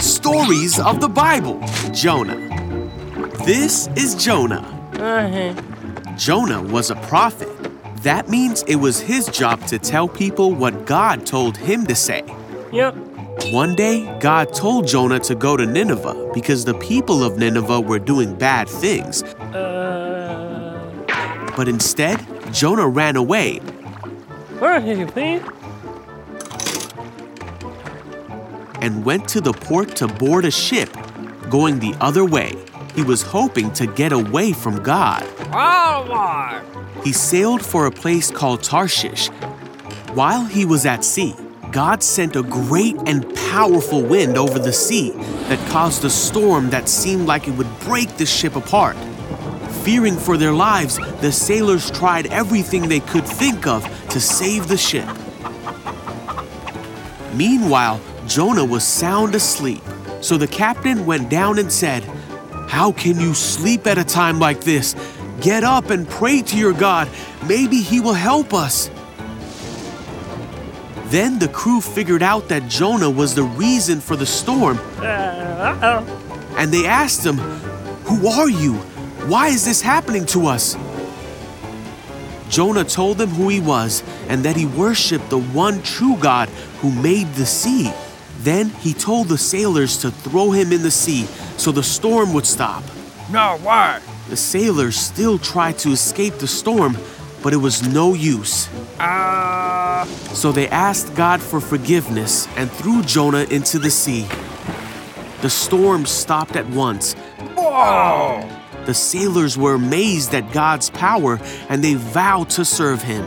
Stories of the Bible Jonah. This is Jonah. Uh-huh. Jonah was a prophet. That means it was his job to tell people what God told him to say. Yep. One day, God told Jonah to go to Nineveh because the people of Nineveh were doing bad things. Uh, But instead, Jonah ran away where are you, please? And went to the port to board a ship going the other way. He was hoping to get away from God. He sailed for a place called Tarshish. While he was at sea, God sent a great and powerful wind over the sea that caused a storm that seemed like it would break the ship apart. Fearing for their lives, the sailors tried everything they could think of to save the ship. Meanwhile, Jonah was sound asleep. So the captain went down and said, How can you sleep at a time like this? Get up and pray to your God. Maybe he will help us. Then the crew figured out that Jonah was the reason for the storm, Uh, and they asked him, Who are you? Why is this happening to us? Jonah told them who he was and that he worshiped the one true God who made the sea. Then he told the sailors to throw him in the sea so the storm would stop. No, why? The sailors still tried to escape the storm, but it was no use. Uh, So they asked God for forgiveness and threw Jonah into the sea. The storm stopped at once. whoa. The sailors were amazed at God's power and they vowed to serve him.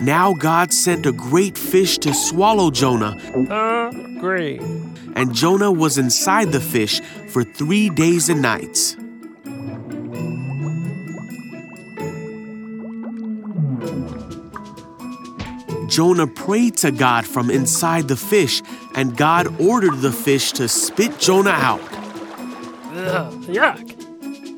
Now God sent a great fish to swallow Jonah, Uh, great. and Jonah was inside the fish for three days and nights. Jonah prayed to God from inside the fish, and God ordered the fish to spit Jonah out. Ugh, yuck.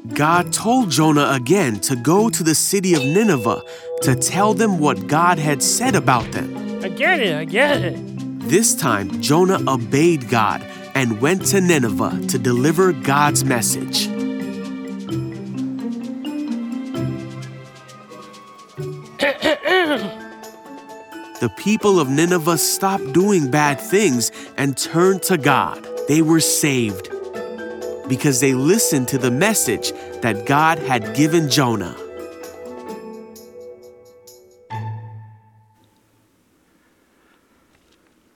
God told Jonah again to go to the city of Nineveh to tell them what God had said about them. I get it, I get it. This time, Jonah obeyed God and went to Nineveh to deliver God's message. The people of Nineveh stopped doing bad things and turned to God. They were saved because they listened to the message that God had given Jonah.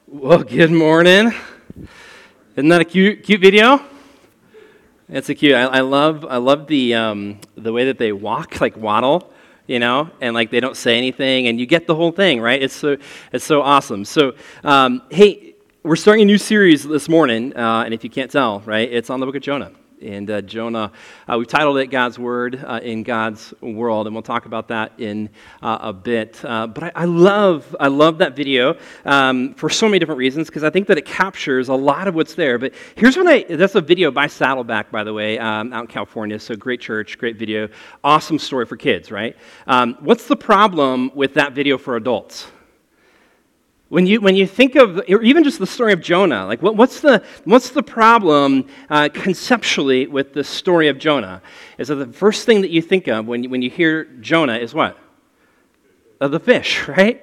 Well, good morning. Isn't that a cute, cute video? It's a cute. I, I love, I love the um, the way that they walk, like waddle, you know, and like they don't say anything, and you get the whole thing, right? It's so, it's so awesome. So, um, hey, we're starting a new series this morning, uh, and if you can't tell, right, it's on the Book of Jonah. And uh, Jonah, uh, we've titled it God's Word uh, in God's World, and we'll talk about that in uh, a bit. Uh, but I, I, love, I love that video um, for so many different reasons because I think that it captures a lot of what's there. But here's when I, that's a video by Saddleback, by the way, um, out in California. So great church, great video, awesome story for kids, right? Um, what's the problem with that video for adults? When you, when you think of, or even just the story of Jonah, like what, what's, the, what's the problem uh, conceptually with the story of Jonah? Is that the first thing that you think of when you, when you hear Jonah is what? Of the fish, right?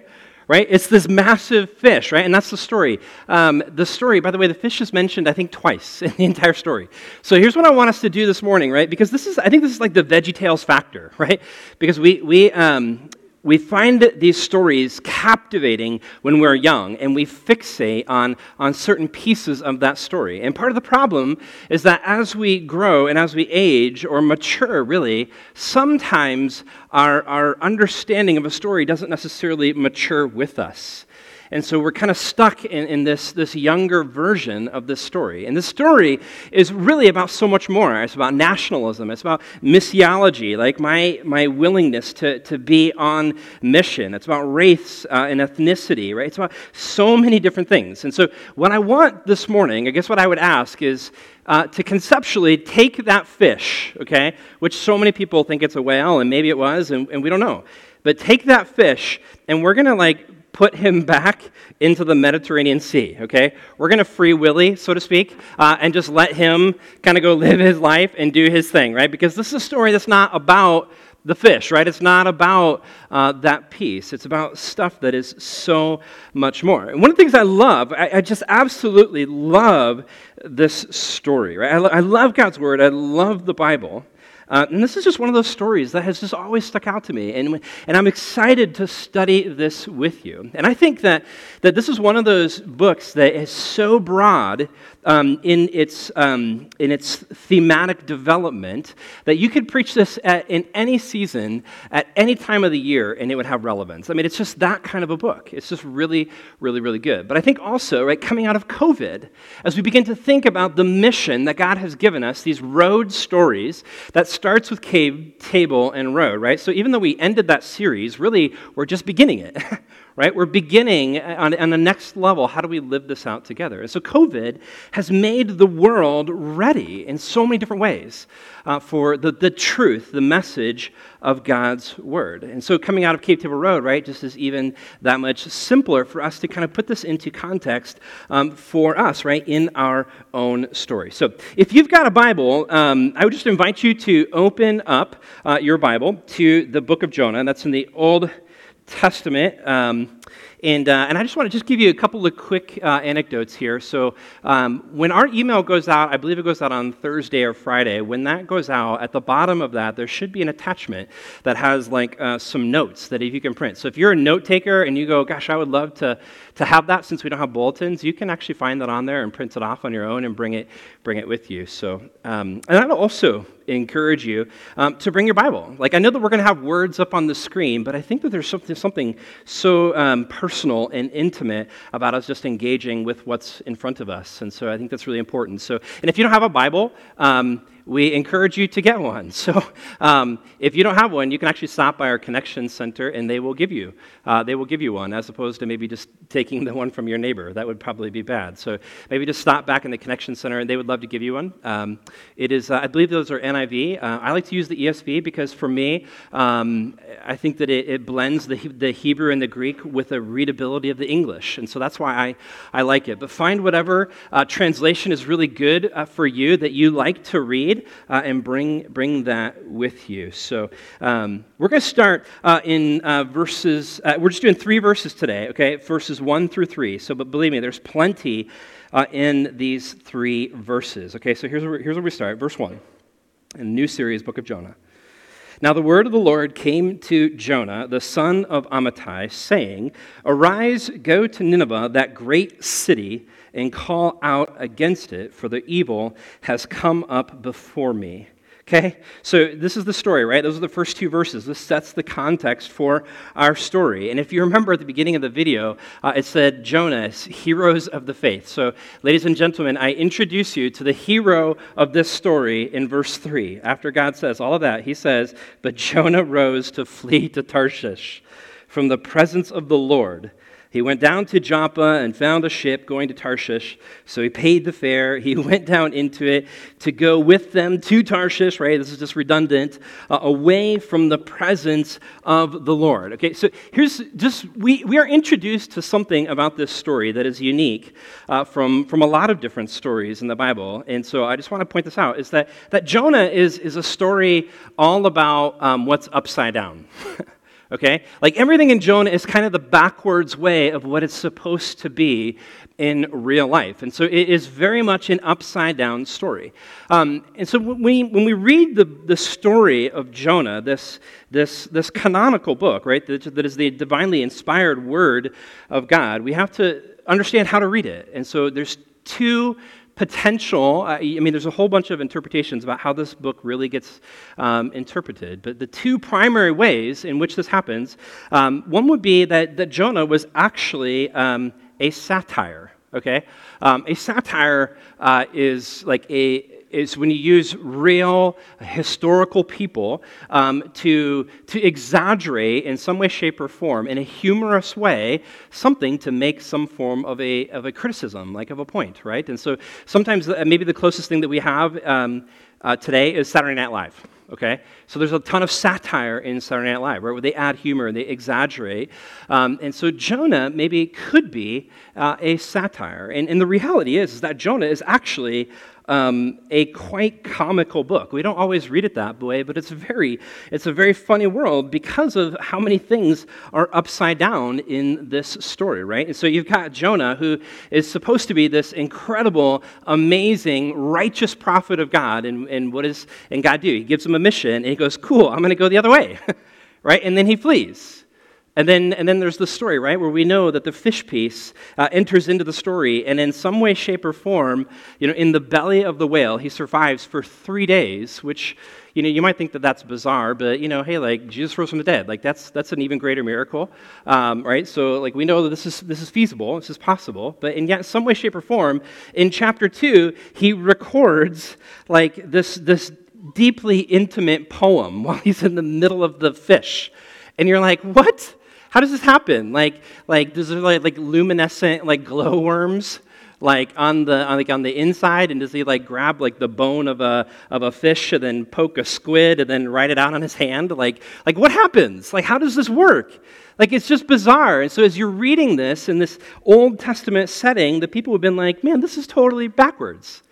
Right? It's this massive fish, right? And that's the story. Um, the story, by the way, the fish is mentioned, I think, twice in the entire story. So here's what I want us to do this morning, right? Because this is, I think this is like the Veggie Tales factor, right? Because we, we, um, we find these stories captivating when we're young and we fixate on, on certain pieces of that story. And part of the problem is that as we grow and as we age or mature, really, sometimes our, our understanding of a story doesn't necessarily mature with us. And so we're kind of stuck in, in this, this younger version of this story. And this story is really about so much more. It's about nationalism, it's about missiology, like my, my willingness to, to be on mission. It's about race uh, and ethnicity, right? It's about so many different things. And so, what I want this morning, I guess what I would ask is uh, to conceptually take that fish, okay, which so many people think it's a whale, and maybe it was, and, and we don't know. But take that fish, and we're going to like put him back into the Mediterranean Sea, okay? We're going to free Willy, so to speak, uh, and just let him kind of go live his life and do his thing, right? Because this is a story that's not about the fish, right? It's not about uh, that piece. It's about stuff that is so much more. And one of the things I love, I, I just absolutely love this story, right? I, lo- I love God's Word. I love the Bible. Uh, and this is just one of those stories that has just always stuck out to me. And, and I'm excited to study this with you. And I think that, that this is one of those books that is so broad um, in, its, um, in its thematic development that you could preach this at, in any season, at any time of the year, and it would have relevance. I mean, it's just that kind of a book. It's just really, really, really good. But I think also, right, coming out of COVID, as we begin to think about the mission that God has given us, these road stories that starts with cave, table, and road, right? So even though we ended that series, really, we're just beginning it. right? We're beginning on, on the next level. How do we live this out together? And so, COVID has made the world ready in so many different ways uh, for the, the truth, the message of God's word. And so, coming out of Cave Table Road, right, just is even that much simpler for us to kind of put this into context um, for us, right, in our own story. So, if you've got a Bible, um, I would just invite you to open up uh, your Bible to the book of Jonah. That's in the Old Testament. Um, and, uh, and I just want to just give you a couple of quick uh, anecdotes here. So um, when our email goes out, I believe it goes out on Thursday or Friday. When that goes out, at the bottom of that, there should be an attachment that has like uh, some notes that if you can print. So if you're a note taker and you go, gosh, I would love to, to have that since we don't have bulletins, you can actually find that on there and print it off on your own and bring it, bring it with you. So, um, and I'd also encourage you um, to bring your Bible. Like, I know that we're going to have words up on the screen, but I think that there's something, something so um, personal and intimate about us just engaging with what's in front of us. And so I think that's really important. So, and if you don't have a Bible, um, we encourage you to get one. So um, if you don't have one, you can actually stop by our connection center and they will give you uh, they will give you one as opposed to maybe just taking the one from your neighbor. That would probably be bad. So maybe just stop back in the connection center and they would love to give you one. Um, it is uh, I believe those are NIV. Uh, I like to use the ESV because for me um, I think that it, it, blends the, the Hebrew and the Greek with the readability of the English, and so that's why I I like it. But find whatever uh, translation is really good uh, for you that you like to read read uh, and bring, bring that with you. So um, we're going to start uh, in uh, verses, uh, we're just doing three verses today, okay? Verses one through three. So, but believe me, there's plenty uh, in these three verses. Okay, so here's where, here's where we start. Verse one in new series, Book of Jonah. Now the word of the Lord came to Jonah, the son of Amittai, saying, Arise, go to Nineveh, that great city and call out against it, for the evil has come up before me. Okay? So this is the story, right? Those are the first two verses. This sets the context for our story. And if you remember at the beginning of the video, uh, it said Jonah, heroes of the faith. So, ladies and gentlemen, I introduce you to the hero of this story in verse 3. After God says all of that, he says, But Jonah rose to flee to Tarshish from the presence of the Lord he went down to Joppa and found a ship going to Tarshish. So he paid the fare. He went down into it to go with them to Tarshish, right? This is just redundant, uh, away from the presence of the Lord. Okay, so here's just, we, we are introduced to something about this story that is unique uh, from, from a lot of different stories in the Bible. And so I just want to point this out is that, that Jonah is, is a story all about um, what's upside down. okay? Like everything in Jonah is kind of the backwards way of what it's supposed to be in real life. And so it is very much an upside down story. Um, and so when we, when we read the, the story of Jonah, this, this, this canonical book, right, that, that is the divinely inspired word of God, we have to understand how to read it. And so there's two potential, uh, I mean, there's a whole bunch of interpretations about how this book really gets um, interpreted, but the two primary ways in which this happens um, one would be that, that Jonah was actually um, a satire, okay? Um, a satire uh, is like a is when you use real historical people um, to, to exaggerate in some way, shape, or form, in a humorous way, something to make some form of a, of a criticism, like of a point, right? And so sometimes maybe the closest thing that we have um, uh, today is Saturday Night Live okay? So there's a ton of satire in Saturday Night Live, right, where they add humor and they exaggerate. Um, and so Jonah maybe could be uh, a satire. And, and the reality is, is that Jonah is actually um, a quite comical book. We don't always read it that way, but it's very, it's a very funny world because of how many things are upside down in this story, right? And so you've got Jonah, who is supposed to be this incredible, amazing, righteous prophet of God, and, and what does and God do? He gives him a mission, and he goes, "Cool, I'm going to go the other way," right? And then he flees. And then, and then there's the story, right, where we know that the fish piece uh, enters into the story, and in some way, shape, or form, you know, in the belly of the whale, he survives for three days, which, you know, you might think that that's bizarre, but, you know, hey, like, Jesus rose from the dead. Like, that's, that's an even greater miracle, um, right? So, like, we know that this is, this is feasible, this is possible, but in yet some way, shape, or form, in chapter two, he records, like, this, this deeply intimate poem while he's in the middle of the fish. And you're like, what? How does this happen? Like, like does there like, like luminescent like glowworms like on the on, like on the inside, and does he like grab like the bone of a of a fish and then poke a squid and then write it out on his hand? Like, like what happens? Like, how does this work? Like, it's just bizarre. And so, as you're reading this in this Old Testament setting, the people have been like, man, this is totally backwards.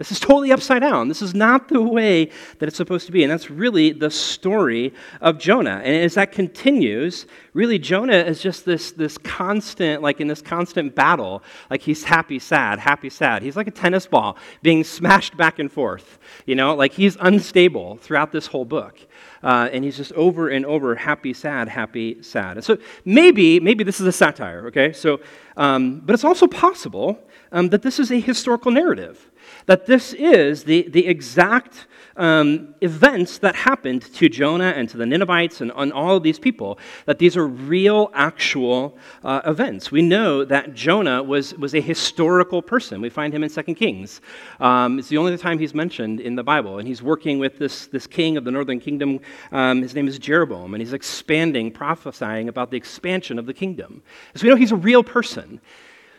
This is totally upside down. This is not the way that it's supposed to be. And that's really the story of Jonah. And as that continues, really, Jonah is just this, this constant, like in this constant battle. Like he's happy, sad, happy, sad. He's like a tennis ball being smashed back and forth. You know, like he's unstable throughout this whole book. Uh, and he's just over and over happy, sad, happy, sad. And so maybe, maybe this is a satire, okay? So, um, but it's also possible um, that this is a historical narrative that this is the, the exact um, events that happened to Jonah and to the Ninevites and on all of these people, that these are real, actual uh, events. We know that Jonah was, was a historical person. We find him in 2 Kings. Um, it's the only time he's mentioned in the Bible. And he's working with this, this king of the northern kingdom. Um, his name is Jeroboam, and he's expanding, prophesying about the expansion of the kingdom. So we know he's a real person.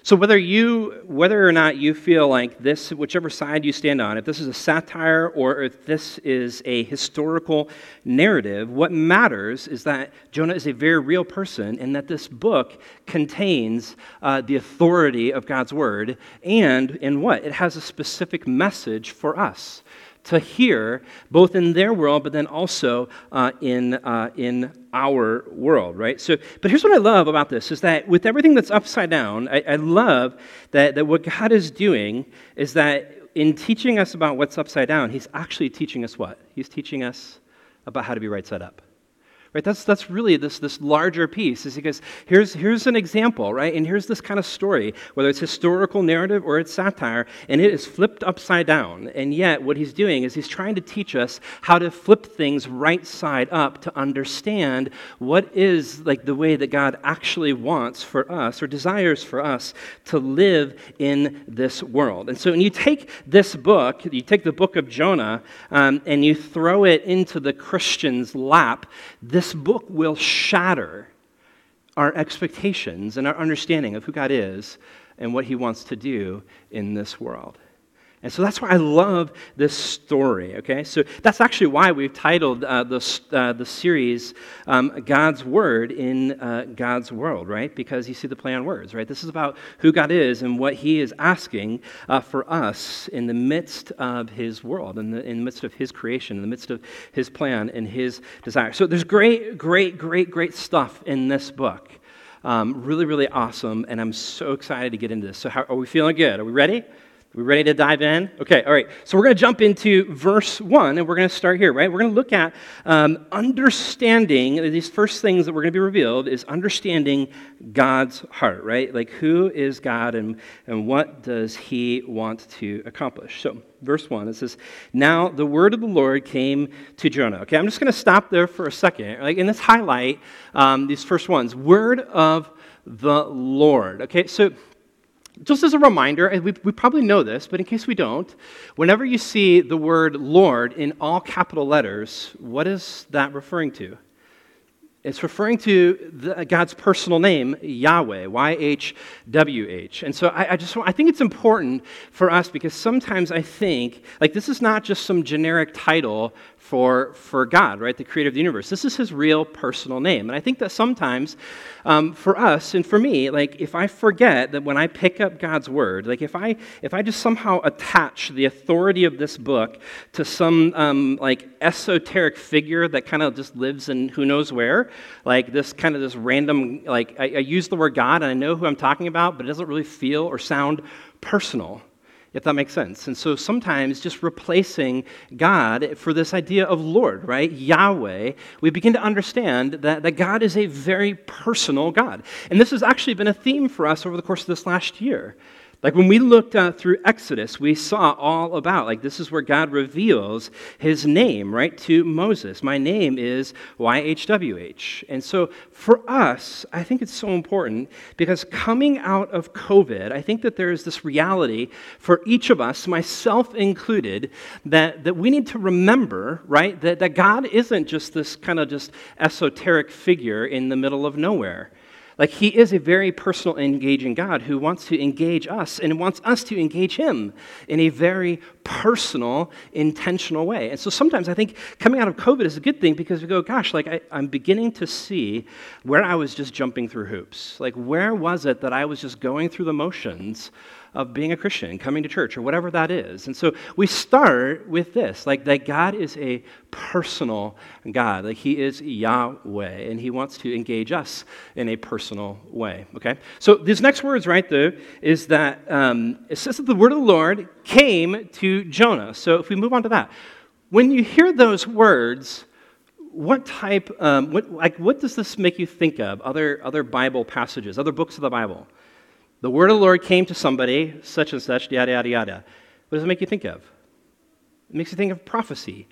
So whether you whether or not you feel like this whichever side you stand on, if this is a satire or if this is a historical narrative, what matters is that Jonah is a very real person and that this book contains uh, the authority of God's word and in what? It has a specific message for us to hear, both in their world, but then also uh, in, uh, in our world, right? So, but here's what I love about this is that with everything that's upside down, I, I love that, that what God is doing is that in teaching us about what's upside down, He's actually teaching us what? He's teaching us about how to be right side up. Right? That's, that's really this, this larger piece is because here's, here's an example, right? And here's this kind of story, whether it's historical narrative or it's satire, and it is flipped upside down. And yet, what he's doing is he's trying to teach us how to flip things right side up to understand what is like the way that God actually wants for us or desires for us to live in this world. And so when you take this book, you take the book of Jonah, um, and you throw it into the Christian's lap, this this book will shatter our expectations and our understanding of who God is and what He wants to do in this world. And so that's why I love this story, okay? So that's actually why we've titled uh, the, uh, the series um, God's Word in uh, God's World, right? Because you see the play on words, right? This is about who God is and what He is asking uh, for us in the midst of His world, in the, in the midst of His creation, in the midst of His plan and His desire. So there's great, great, great, great stuff in this book. Um, really, really awesome, and I'm so excited to get into this. So, how, are we feeling good? Are we ready? We ready to dive in? Okay, all right. So we're going to jump into verse 1, and we're going to start here, right? We're going to look at um, understanding, these first things that we're going to be revealed is understanding God's heart, right? Like, who is God and, and what does he want to accomplish? So, verse 1, it says, Now the word of the Lord came to Jonah. Okay, I'm just going to stop there for a second. Like, and let's highlight um, these first ones. Word of the Lord. Okay, so just as a reminder, we, we probably know this, but in case we don't, whenever you see the word Lord in all capital letters, what is that referring to? It's referring to the, uh, God's personal name, Yahweh, Y H W H. And so I, I, just I think it's important for us because sometimes I think like this is not just some generic title for, for God, right? The creator of the universe. This is his real personal name. And I think that sometimes um, for us and for me, like if I forget that when I pick up God's word, like if I, if I just somehow attach the authority of this book to some um, like esoteric figure that kind of just lives in who knows where, like this kind of this random, like I, I use the word God and I know who I'm talking about, but it doesn't really feel or sound personal if that makes sense. And so sometimes just replacing God for this idea of Lord, right? Yahweh, we begin to understand that, that God is a very personal God. And this has actually been a theme for us over the course of this last year. Like when we looked uh, through Exodus, we saw all about, like, this is where God reveals his name, right, to Moses. My name is YHWH. And so for us, I think it's so important because coming out of COVID, I think that there is this reality for each of us, myself included, that, that we need to remember, right, that, that God isn't just this kind of just esoteric figure in the middle of nowhere. Like, he is a very personal, engaging God who wants to engage us and wants us to engage him in a very personal, intentional way. And so sometimes I think coming out of COVID is a good thing because we go, gosh, like, I, I'm beginning to see where I was just jumping through hoops. Like, where was it that I was just going through the motions? Of being a Christian, coming to church, or whatever that is. And so we start with this like that God is a personal God, like He is Yahweh, and He wants to engage us in a personal way. Okay? So these next words right there is that um, it says that the word of the Lord came to Jonah. So if we move on to that, when you hear those words, what type, um, what, like, what does this make you think of? Other, other Bible passages, other books of the Bible? The word of the Lord came to somebody, such and such, yada, yada, yada. What does it make you think of? It makes you think of prophecy.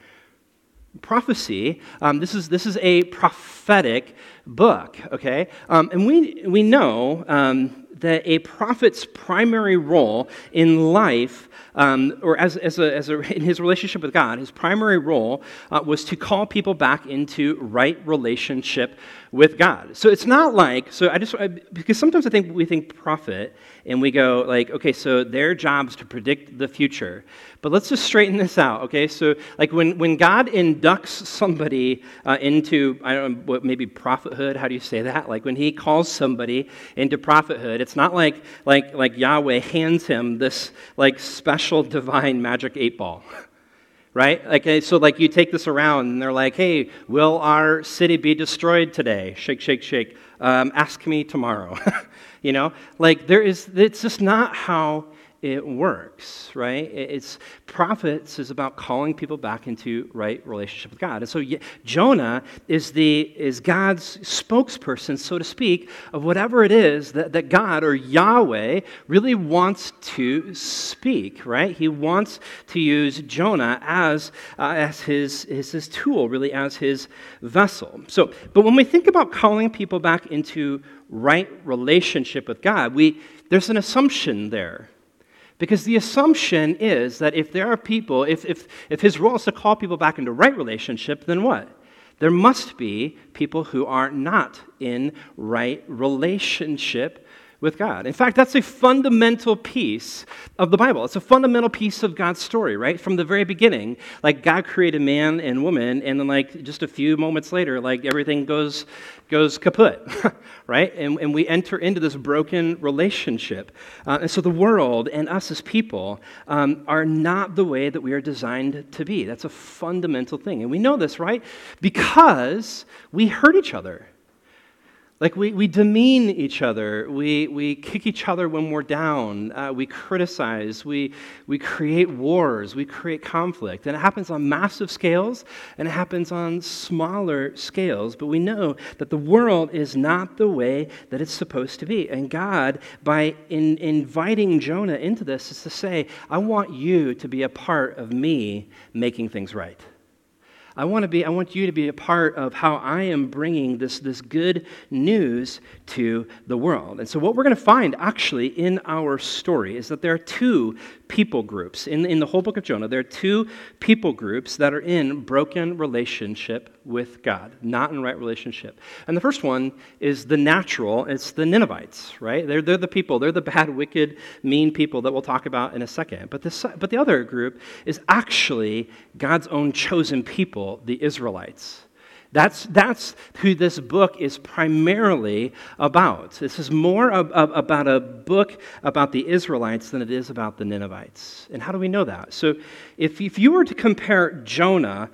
Prophecy, um, this, is, this is a prophetic book, okay? Um, and we, we know um, that a prophet's primary role in life, um, or as, as, a, as a, in his relationship with God, his primary role uh, was to call people back into right relationship with God. So it's not like, so I just, I, because sometimes I think we think prophet and we go like, okay, so their job is to predict the future. But let's just straighten this out, okay? So like when, when God inducts somebody uh, into, I don't know, what, maybe prophethood, how do you say that? Like when he calls somebody into prophethood, it's not like, like, like Yahweh hands him this like special divine magic eight ball. right? Like, so like you take this around and they're like, hey, will our city be destroyed today? Shake, shake, shake. Um, ask me tomorrow. you know, like there is, it's just not how it works, right? It's prophets is about calling people back into right relationship with God. And so Jonah is the is God's spokesperson, so to speak, of whatever it is that, that God or Yahweh really wants to speak, right? He wants to use Jonah as, uh, as his, his, his tool, really as his vessel. So, but when we think about calling people back into right relationship with God, we there's an assumption there because the assumption is that if there are people, if, if, if his role is to call people back into right relationship, then what? There must be people who are not in right relationship with God. In fact, that's a fundamental piece of the Bible. It's a fundamental piece of God's story, right? From the very beginning, like God created man and woman, and then like just a few moments later, like everything goes goes kaput, right? And, and we enter into this broken relationship. Uh, and so the world and us as people um, are not the way that we are designed to be. That's a fundamental thing. And we know this, right? Because we hurt each other. Like we, we demean each other, we, we kick each other when we're down, uh, we criticize, we, we create wars, we create conflict. And it happens on massive scales and it happens on smaller scales. But we know that the world is not the way that it's supposed to be. And God, by in, inviting Jonah into this, is to say, I want you to be a part of me making things right. I want to be I want you to be a part of how I am bringing this this good news to the world. And so what we're going to find actually in our story is that there are two people groups in in the whole book of Jonah. There are two people groups that are in broken relationship with God, not in right relationship. And the first one is the natural, it's the Ninevites, right? They're, they're the people, they're the bad, wicked, mean people that we'll talk about in a second. But, this, but the other group is actually God's own chosen people, the Israelites. That's, that's who this book is primarily about. This is more about a book about the Israelites than it is about the Ninevites. And how do we know that? So, if, if you were to compare Jonah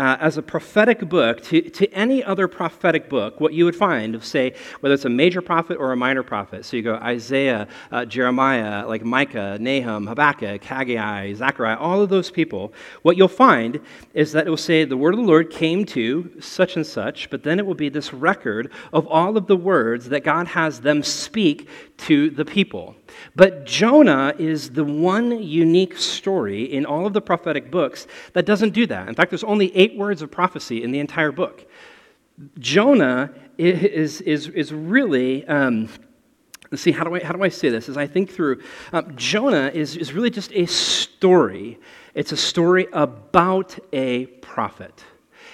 uh, as a prophetic book to, to any other prophetic book, what you would find of, say, whether it's a major prophet or a minor prophet. So you go Isaiah, uh, Jeremiah, like Micah, Nahum, Habakkuk, Haggai, Zechariah, all of those people, what you'll find is that it will say the word of the Lord came to such and such, but then it will be this record of all of the words that God has them speak to the people. But Jonah is the one unique story in all of the prophetic books that doesn't do that. In fact, there's only eight words of prophecy in the entire book. Jonah is, is, is really. Um, let's see, how do, I, how do I say this? As I think through, um, Jonah is, is really just a story. It's a story about a prophet.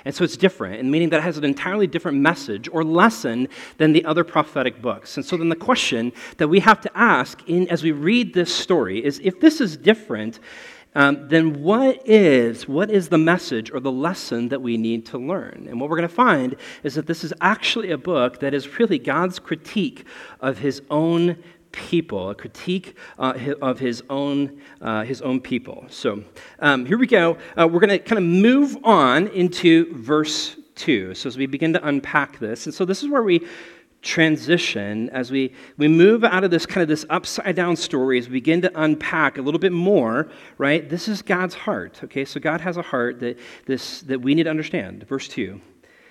And so it's different, and meaning that it has an entirely different message or lesson than the other prophetic books. And so then the question that we have to ask in, as we read this story is if this is different, um, then what is what is the message or the lesson that we need to learn? And what we're going to find is that this is actually a book that is really God's critique of His own people, a critique uh, of his own, uh, his own people. So um, here we go. Uh, we're going to kind of move on into verse 2. So as we begin to unpack this, and so this is where we transition as we, we move out of this kind of this upside down story as we begin to unpack a little bit more right this is god's heart okay so god has a heart that this that we need to understand verse 2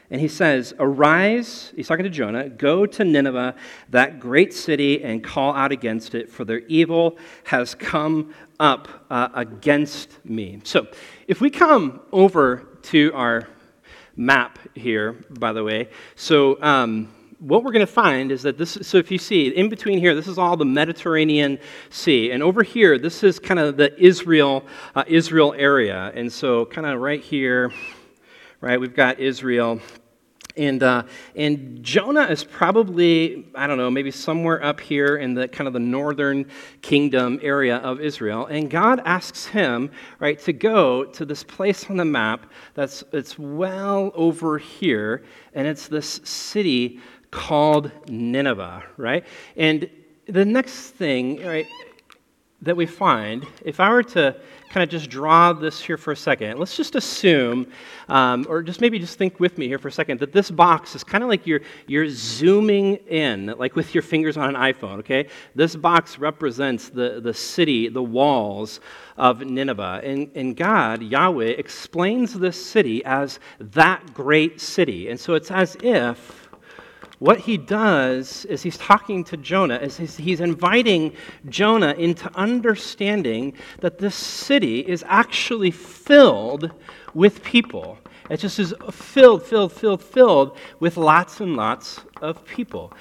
and he says, Arise, he's talking to Jonah, go to Nineveh, that great city, and call out against it, for their evil has come up uh, against me. So if we come over to our map here, by the way, so um, what we're going to find is that this, so if you see, in between here, this is all the Mediterranean Sea. And over here, this is kind of the Israel, uh, Israel area. And so kind of right here, right? We've got Israel. And, uh, and Jonah is probably, I don't know, maybe somewhere up here in the kind of the northern kingdom area of Israel. And God asks him, right, to go to this place on the map that's it's well over here, and it's this city called Nineveh, right? And the next thing, right, that we find, if I were to kind of just draw this here for a second, let's just assume, um, or just maybe just think with me here for a second, that this box is kind of like you're, you're zooming in, like with your fingers on an iPhone, okay? This box represents the, the city, the walls of Nineveh. And, and God, Yahweh, explains this city as that great city. And so it's as if what he does is he's talking to Jonah, is he's, inviting Jonah into understanding that this city is actually filled with people. It just is filled, filled, filled, filled with lots and lots of people.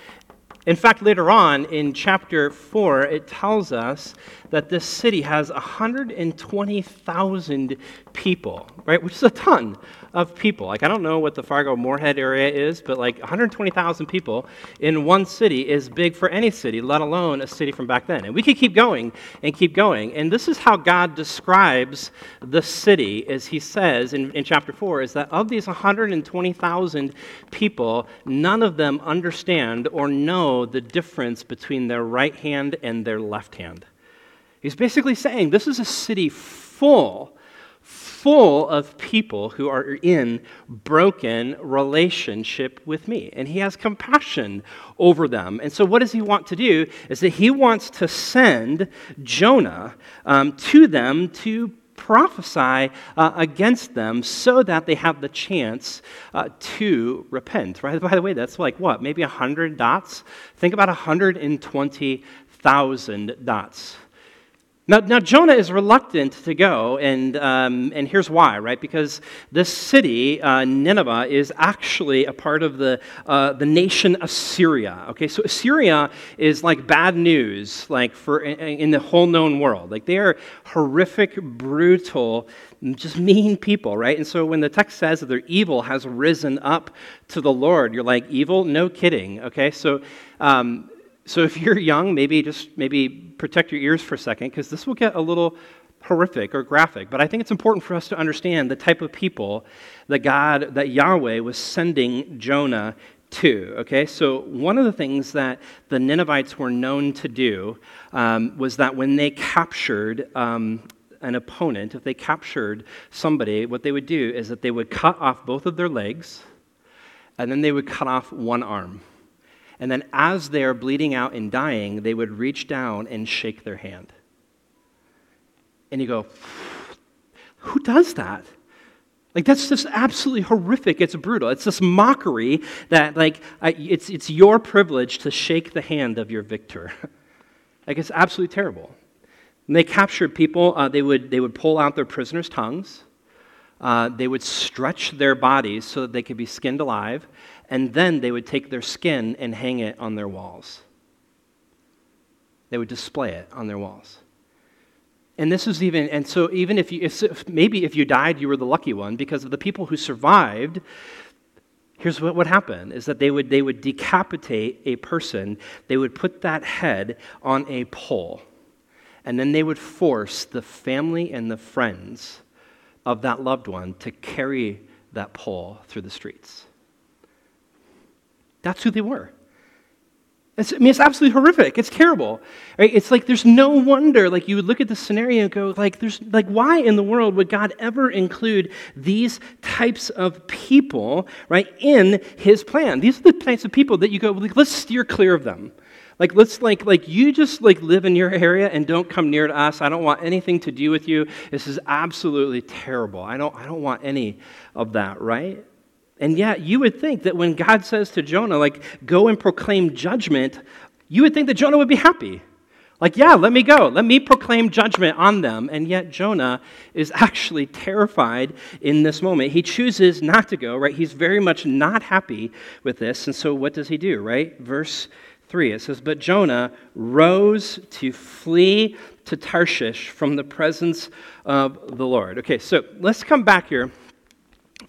In fact, later on in chapter 4, it tells us that this city has 120,000 people, right? Which is a ton of people. Like, I don't know what the Fargo Moorhead area is, but like 120,000 people in one city is big for any city, let alone a city from back then. And we could keep going and keep going. And this is how God describes the city, as he says in, in chapter 4, is that of these 120,000 people, none of them understand or know the difference between their right hand and their left hand. He's basically saying this is a city full full of people who are in broken relationship with me. And he has compassion over them. And so, what does he want to do? Is that he wants to send Jonah um, to them to prophesy uh, against them so that they have the chance uh, to repent. Right? By the way, that's like what? Maybe 100 dots? Think about 120,000 dots. Now, now Jonah is reluctant to go, and, um, and here's why, right? Because this city, uh, Nineveh, is actually a part of the, uh, the nation Assyria. Okay, so Assyria is like bad news, like for in, in the whole known world. Like they are horrific, brutal, just mean people, right? And so when the text says that their evil has risen up to the Lord, you're like, evil? No kidding. Okay, so um, so if you're young, maybe just maybe protect your ears for a second because this will get a little horrific or graphic. But I think it's important for us to understand the type of people that God, that Yahweh was sending Jonah to. Okay, so one of the things that the Ninevites were known to do um, was that when they captured um, an opponent, if they captured somebody, what they would do is that they would cut off both of their legs and then they would cut off one arm. And then, as they are bleeding out and dying, they would reach down and shake their hand. And you go, who does that? Like, that's just absolutely horrific. It's brutal. It's this mockery that, like, it's, it's your privilege to shake the hand of your victor. like, it's absolutely terrible. When they captured people, uh, they, would, they would pull out their prisoners' tongues. Uh, they would stretch their bodies so that they could be skinned alive and then they would take their skin and hang it on their walls. They would display it on their walls. And this is even, and so even if you, if, maybe if you died, you were the lucky one because of the people who survived. Here's what would happen is that they would, they would decapitate a person, they would put that head on a pole, and then they would force the family and the friends of that loved one to carry that pole through the streets. That's who they were. It's, I mean, it's absolutely horrific. It's terrible. Right? It's like there's no wonder. Like you would look at the scenario and go, like, there's like, why in the world would God ever include these types of people, right, in His plan? These are the types of people that you go, like, let's steer clear of them. Like, let's like, like you just like live in your area and don't come near to us. I don't want anything to do with you. This is absolutely terrible. I don't, I don't want any of that, right? And yet, you would think that when God says to Jonah, like, go and proclaim judgment, you would think that Jonah would be happy. Like, yeah, let me go. Let me proclaim judgment on them. And yet, Jonah is actually terrified in this moment. He chooses not to go, right? He's very much not happy with this. And so, what does he do, right? Verse 3 it says, But Jonah rose to flee to Tarshish from the presence of the Lord. Okay, so let's come back here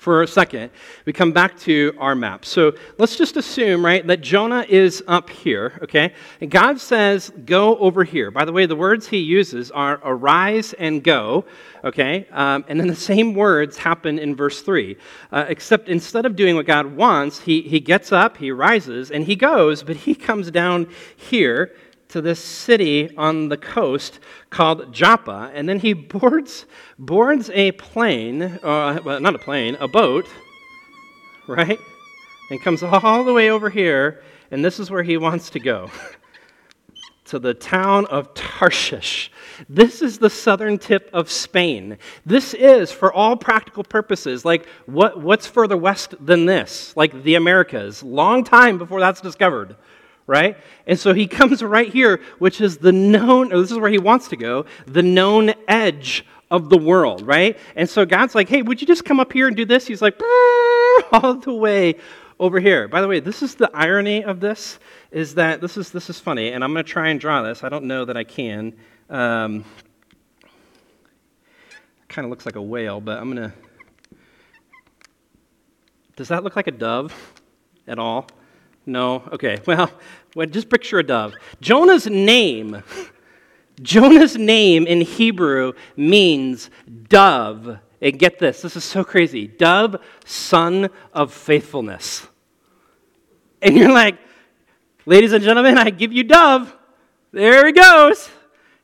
for a second, we come back to our map. So let's just assume, right, that Jonah is up here, okay? And God says, go over here. By the way, the words he uses are arise and go, okay? Um, and then the same words happen in verse 3. Uh, except instead of doing what God wants, he, he gets up, he rises, and he goes, but he comes down here to this city on the coast called Joppa, and then he boards, boards a plane, uh, well, not a plane, a boat, right? And comes all the way over here, and this is where he wants to go to the town of Tarshish. This is the southern tip of Spain. This is, for all practical purposes, like what, what's further west than this? Like the Americas. Long time before that's discovered right? And so he comes right here, which is the known, this is where he wants to go, the known edge of the world, right? And so God's like, hey, would you just come up here and do this? He's like, all the way over here. By the way, this is the irony of this, is that this is, this is funny, and I'm going to try and draw this. I don't know that I can. Um, kind of looks like a whale, but I'm going to. Does that look like a dove at all? No? Okay. Well, well, just picture a dove. Jonah's name, Jonah's name in Hebrew means dove. And get this, this is so crazy. Dove, son of faithfulness. And you're like, ladies and gentlemen, I give you dove. There he goes.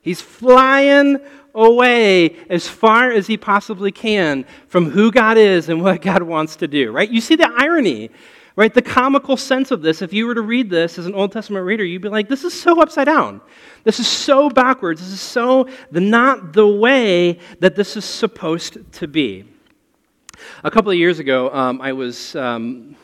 He's flying away as far as he possibly can from who God is and what God wants to do, right? You see the irony. Right? The comical sense of this, if you were to read this as an Old Testament reader, you'd be like, this is so upside down. This is so backwards. This is so the, not the way that this is supposed to be. A couple of years ago, um, I was um,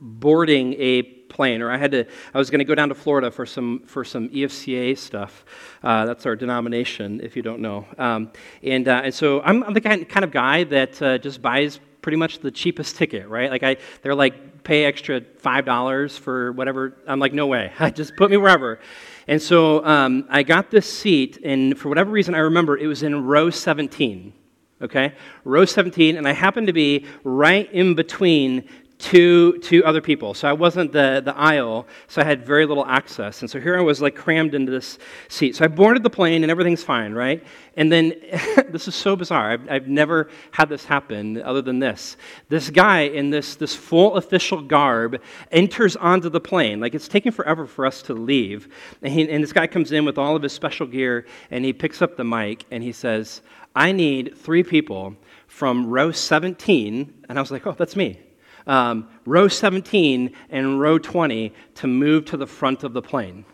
boarding a plane, or I had to, I was going to go down to Florida for some for some EFCA stuff. Uh, that's our denomination, if you don't know. Um, and uh, and so I'm, the kind kind of guy that uh, just buys pretty much the cheapest ticket, right? Like I, they're like pay extra five dollars for whatever. I'm like, no way, just put me wherever. And so um, I got this seat, and for whatever reason, I remember it was in row 17 okay? Row 17, and I happened to be right in between two, two other people. So I wasn't the, the aisle, so I had very little access. And so here I was like crammed into this seat. So I boarded the plane and everything's fine, right? And then this is so bizarre. I've, I've never had this happen other than this. This guy in this, this full official garb enters onto the plane. Like it's taking forever for us to leave. And, he, and this guy comes in with all of his special gear and he picks up the mic and he says, I need three people from row 17. And I was like, oh, that's me um, row 17 and row 20 to move to the front of the plane.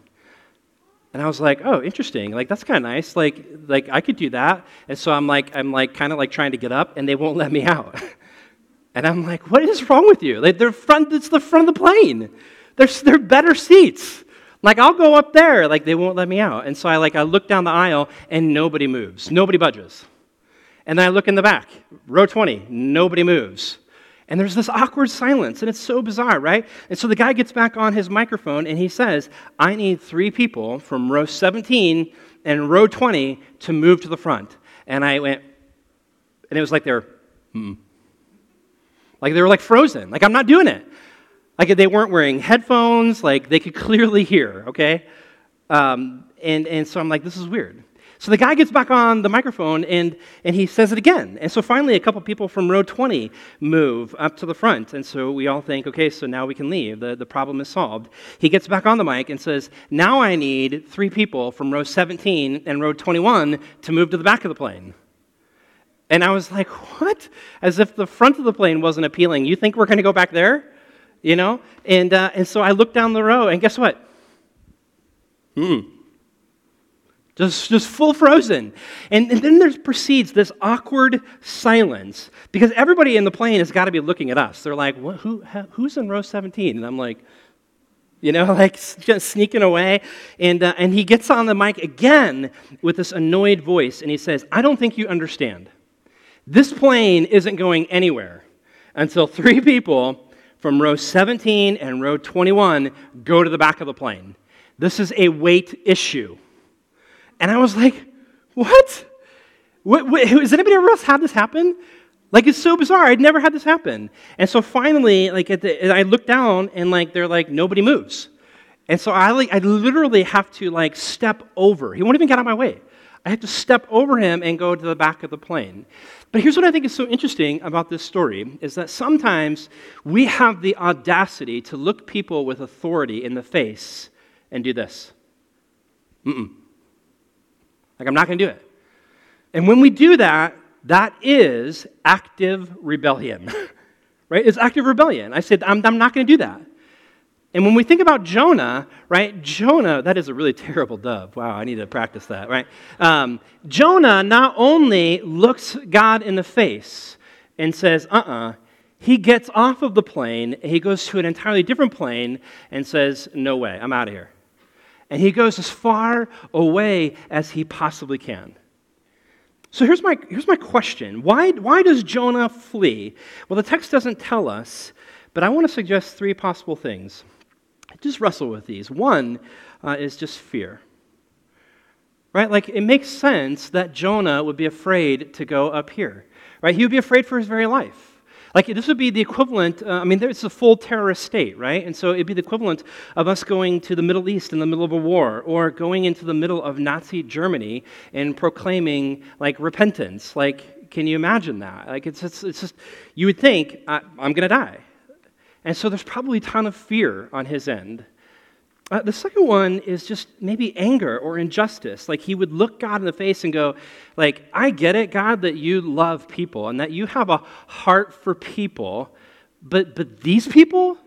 And I was like, oh, interesting. Like that's kind of nice. Like, like I could do that. And so I'm like, I'm like kind of like trying to get up, and they won't let me out. and I'm like, what is wrong with you? Like they're front. It's the front of the plane. There's they're better seats. Like I'll go up there. Like they won't let me out. And so I like I look down the aisle, and nobody moves. Nobody budges. And then I look in the back, row 20. Nobody moves. And there's this awkward silence, and it's so bizarre, right? And so the guy gets back on his microphone and he says, I need three people from row 17 and row 20 to move to the front. And I went, and it was like they're, hmm. Like they were like frozen. Like, I'm not doing it. Like they weren't wearing headphones, like they could clearly hear, okay? Um, and, and so I'm like, this is weird. So the guy gets back on the microphone and, and he says it again. And so finally, a couple people from row 20 move up to the front. And so we all think, okay, so now we can leave. The, the problem is solved. He gets back on the mic and says, now I need three people from row 17 and row 21 to move to the back of the plane. And I was like, what? As if the front of the plane wasn't appealing. You think we're going to go back there? You know? And, uh, and so I looked down the row, and guess what? Hmm just, just full frozen. And, and then there proceeds this awkward silence because everybody in the plane has got to be looking at us. They're like, who, who's in row 17? And I'm like, you know, like just sneaking away. And, uh, and he gets on the mic again with this annoyed voice and he says, I don't think you understand. This plane isn't going anywhere until three people from row 17 and row 21 go to the back of the plane. This is a weight issue. And I was like, what? what, what has anybody else had this happen? Like it's so bizarre. I'd never had this happen. And so finally, like the, I look down and like they're like nobody moves. And so I like I literally have to like step over. He won't even get out of my way. I have to step over him and go to the back of the plane. But here's what I think is so interesting about this story is that sometimes we have the audacity to look people with authority in the face and do this. Mm-mm. Like, I'm not going to do it. And when we do that, that is active rebellion, right? It's active rebellion. I said, I'm, I'm not going to do that. And when we think about Jonah, right, Jonah, that is a really terrible dove. Wow, I need to practice that, right? Um, Jonah not only looks God in the face and says, uh uh-uh, uh, he gets off of the plane, he goes to an entirely different plane and says, no way, I'm out of here. And he goes as far away as he possibly can. So here's my, here's my question why, why does Jonah flee? Well, the text doesn't tell us, but I want to suggest three possible things. Just wrestle with these. One uh, is just fear. Right? Like, it makes sense that Jonah would be afraid to go up here. Right? He would be afraid for his very life. Like, this would be the equivalent, uh, I mean, it's a full terrorist state, right? And so it'd be the equivalent of us going to the Middle East in the middle of a war or going into the middle of Nazi Germany and proclaiming, like, repentance. Like, can you imagine that? Like, it's, it's, it's just, you would think, I'm going to die. And so there's probably a ton of fear on his end. Uh, the second one is just maybe anger or injustice. Like he would look God in the face and go, like, I get it, God, that you love people and that you have a heart for people, but but these people,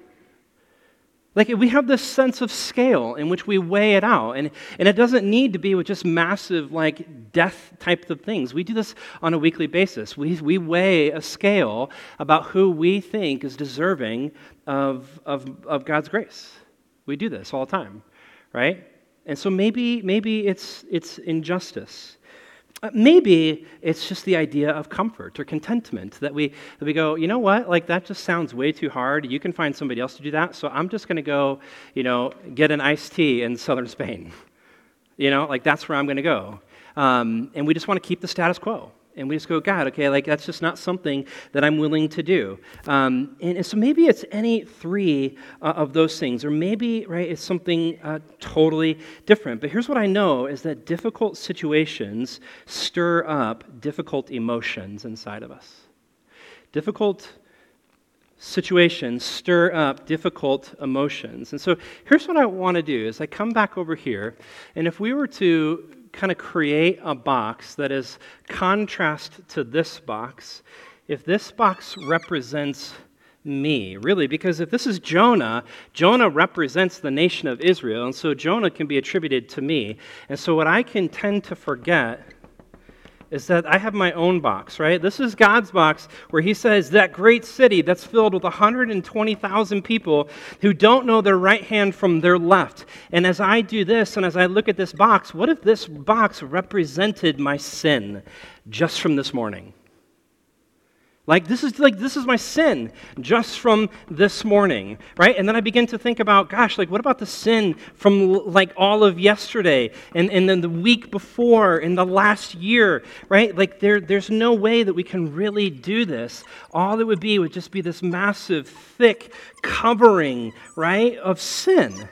Like we have this sense of scale in which we weigh it out. And, and it doesn't need to be with just massive, like death type of things. We do this on a weekly basis. We, we weigh a scale about who we think is deserving of, of, of God's grace. We do this all the time, right? And so maybe, maybe it's, it's injustice. Uh, maybe it's just the idea of comfort or contentment that we, that we go, you know what, like that just sounds way too hard. You can find somebody else to do that, so I'm just going to go, you know, get an iced tea in southern Spain. You know, like that's where I'm going to go. Um, and we just want to keep the status quo and we just go, God, okay, like that's just not something that I'm willing to do. Um, and, and, so maybe it's any three uh, of those things, or maybe, right, it's something uh, totally different. But here's what I know is that difficult situations stir up difficult emotions inside of us. Difficult situations stir up difficult emotions. And so here's what I want to do is I come back over here, and if we were to kind of create a box that is contrast to this box, if this box represents me, really, because if this is Jonah, Jonah represents the nation of Israel, and so Jonah can be attributed to me. And so, what I can tend to forget is that I have my own box, right? This is God's box where He says that great city that's filled with 120,000 people who don't know their right hand from their left. And as I do this and as I look at this box, what if this box represented my sin just from this morning? Like this is like this is my sin just from this morning, right? And then I begin to think about, gosh, like what about the sin from like all of yesterday and, and then the week before in the last year, right? Like there, there's no way that we can really do this. All it would be would just be this massive, thick covering, right, of sin.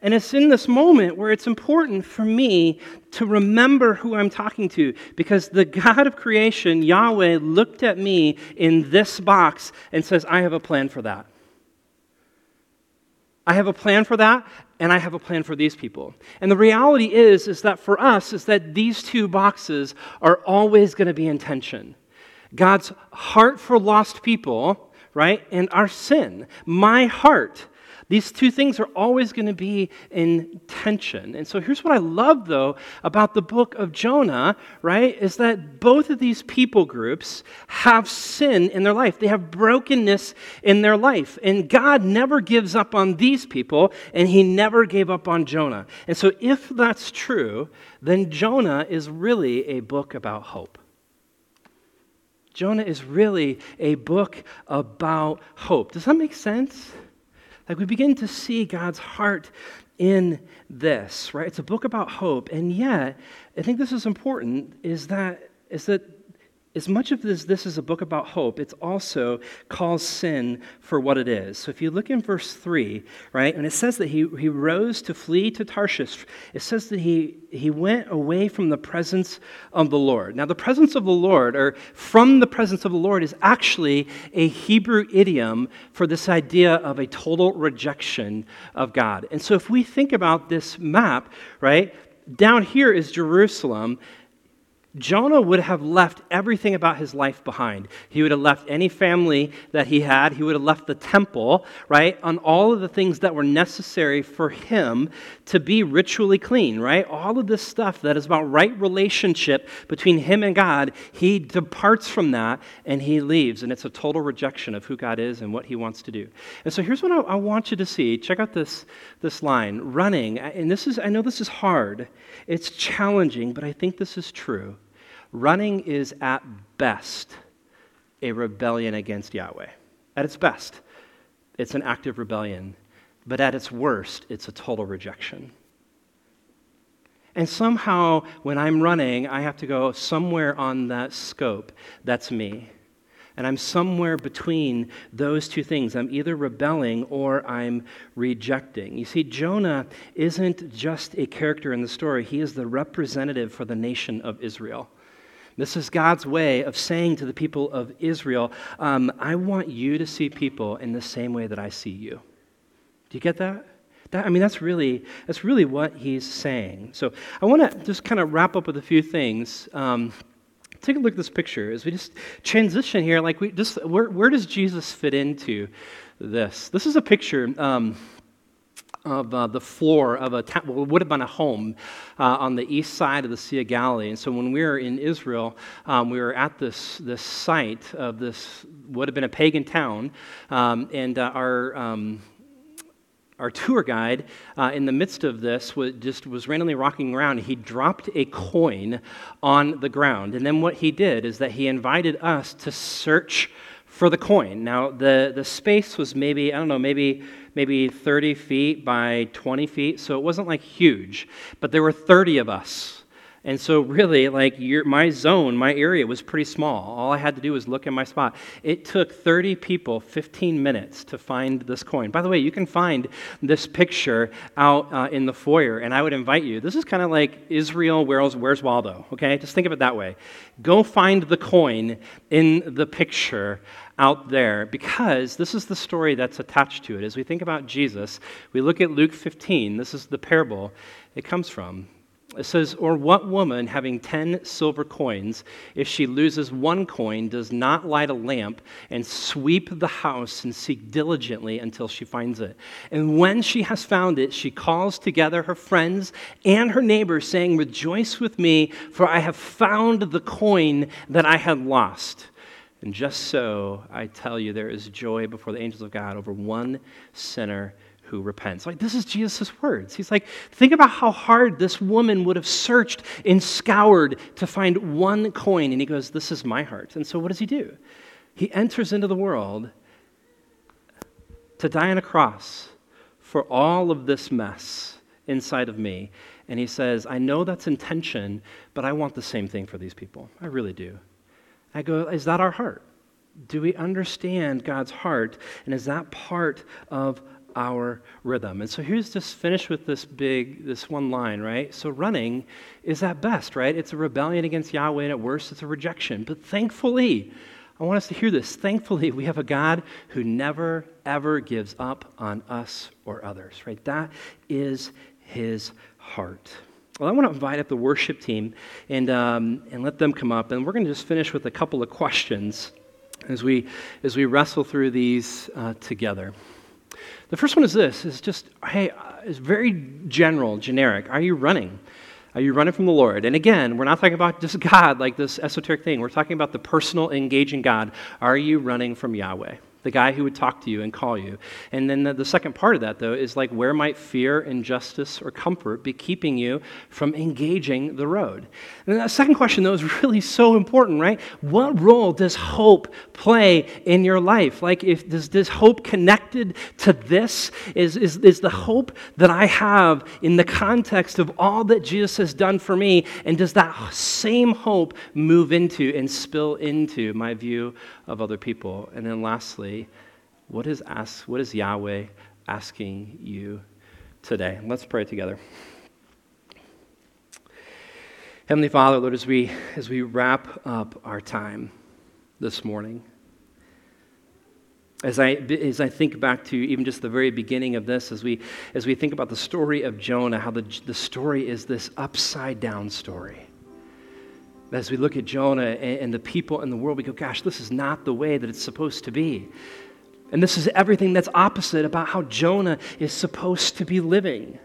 And it's in this moment where it's important for me to remember who I'm talking to because the God of creation, Yahweh, looked at me in this box and says, I have a plan for that. I have a plan for that, and I have a plan for these people. And the reality is, is that for us, is that these two boxes are always going to be in tension. God's heart for lost people, right, and our sin. My heart these two things are always going to be in tension. And so here's what I love, though, about the book of Jonah, right, is that both of these people groups have sin in their life. They have brokenness in their life. And God never gives up on these people, and he never gave up on Jonah. And so if that's true, then Jonah is really a book about hope. Jonah is really a book about hope. Does that make sense? Like we begin to see God's heart in this, right? It's a book about hope. And yet, I think this is important is that is that as much of this, this is a book about hope, it also calls sin for what it is. So if you look in verse 3, right, and it says that he, he rose to flee to Tarshish, it says that he, he went away from the presence of the Lord. Now, the presence of the Lord, or from the presence of the Lord, is actually a Hebrew idiom for this idea of a total rejection of God. And so if we think about this map, right, down here is Jerusalem, Jonah would have left everything about his life behind. He would have left any family that he had. He would have left the temple, right? On all of the things that were necessary for him to be ritually clean, right? All of this stuff that is about right relationship between him and God, he departs from that and he leaves. And it's a total rejection of who God is and what he wants to do. And so here's what I, I want you to see. Check out this, this line running. And this is, I know this is hard, it's challenging, but I think this is true. Running is at best a rebellion against Yahweh. At its best, it's an act of rebellion. But at its worst, it's a total rejection. And somehow, when I'm running, I have to go somewhere on that scope. That's me. And I'm somewhere between those two things. I'm either rebelling or I'm rejecting. You see, Jonah isn't just a character in the story, he is the representative for the nation of Israel. This is God's way of saying to the people of Israel, um, I want you to see people in the same way that I see you. Do you get that? That, I mean, that's really, that's really what he's saying. So I want to just kind of wrap up with a few things. Um, take a look at this picture as we just transition here. Like, we just, where, where does Jesus fit into this? This is a picture. Um, of uh, the floor of a well, it would have been a home uh, on the east side of the Sea of Galilee. And so when we were in Israel, um, we were at this this site of this would have been a pagan town, um, and uh, our um, our tour guide, uh, in the midst of this, was just was randomly rocking around. He dropped a coin on the ground, and then what he did is that he invited us to search for the coin. Now, the the space was maybe I don't know, maybe maybe 30 feet by 20 feet, so it wasn't like huge, but there were 30 of us and so, really, like your, my zone, my area was pretty small. All I had to do was look in my spot. It took 30 people 15 minutes to find this coin. By the way, you can find this picture out uh, in the foyer, and I would invite you. This is kind of like Israel, where's, where's Waldo? Okay, just think of it that way. Go find the coin in the picture out there because this is the story that's attached to it. As we think about Jesus, we look at Luke 15. This is the parable it comes from. It says, Or what woman having ten silver coins, if she loses one coin, does not light a lamp and sweep the house and seek diligently until she finds it? And when she has found it, she calls together her friends and her neighbors, saying, Rejoice with me, for I have found the coin that I had lost. And just so, I tell you, there is joy before the angels of God over one sinner who repents. Like, this is Jesus' words. He's like, think about how hard this woman would have searched and scoured to find one coin. And he goes, This is my heart. And so, what does he do? He enters into the world to die on a cross for all of this mess inside of me. And he says, I know that's intention, but I want the same thing for these people. I really do. I go, Is that our heart? Do we understand God's heart? And is that part of our rhythm. And so here's just finish with this big, this one line, right? So running is at best, right? It's a rebellion against Yahweh, and at worst, it's a rejection. But thankfully, I want us to hear this. Thankfully, we have a God who never, ever gives up on us or others, right? That is his heart. Well, I want to invite up the worship team and, um, and let them come up. And we're going to just finish with a couple of questions as we, as we wrestle through these uh, together. The first one is this is just, hey, uh, it's very general, generic. Are you running? Are you running from the Lord? And again, we're not talking about just God, like this esoteric thing. We're talking about the personal, engaging God. Are you running from Yahweh? The guy who would talk to you and call you. And then the, the, second part of that, though, is like where might fear, injustice, or comfort be keeping you from engaging the road? And the second question, though, is really so important, right? What role does hope play in your life? Like, if does this hope connected to this? Is, is, is the hope that I have in the context of all that Jesus has done for me? And does that same hope move into and spill into my view of other people? And then lastly, what is, ask, what is Yahweh asking you today? Let's pray together. Heavenly Father, Lord, as we, as we wrap up our time this morning, as I, as I think back to even just the very beginning of this, as we, as we think about the story of Jonah, how the, the story is this upside down story as we look at Jonah and the people in the world, we go, gosh, this is not the way that it's supposed to be. And this is everything that's opposite about how Jonah is supposed to be living.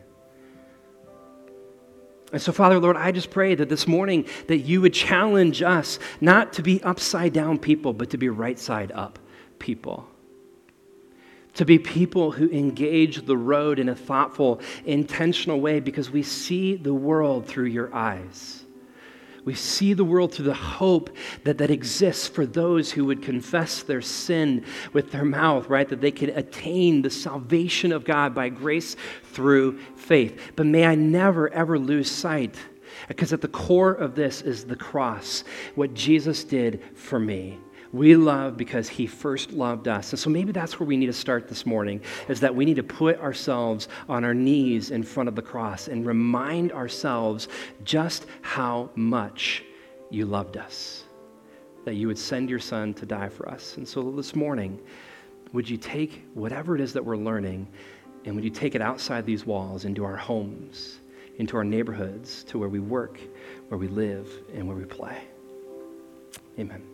And so, Father, Lord, I just pray that this morning that you would challenge us not to be upside down people, but to be right side up people. To be people who engage the road in a thoughtful, intentional way because we see the world through your eyes. We see the world through the hope that, that exists for those who would confess their sin with their mouth, right? That they can attain the salvation of God by grace through faith. But may I never, ever lose sight, because at the core of this is the cross, what Jesus did for me. We love because he first loved us. And so maybe that's where we need to start this morning is that we need to put ourselves on our knees in front of the cross and remind ourselves just how much you loved us. That you would send your son to die for us. And so this morning, would you take whatever it is that we're learning and would you take it outside these walls into our homes, into our neighborhoods, to where we work, where we live, and where we play? Amen.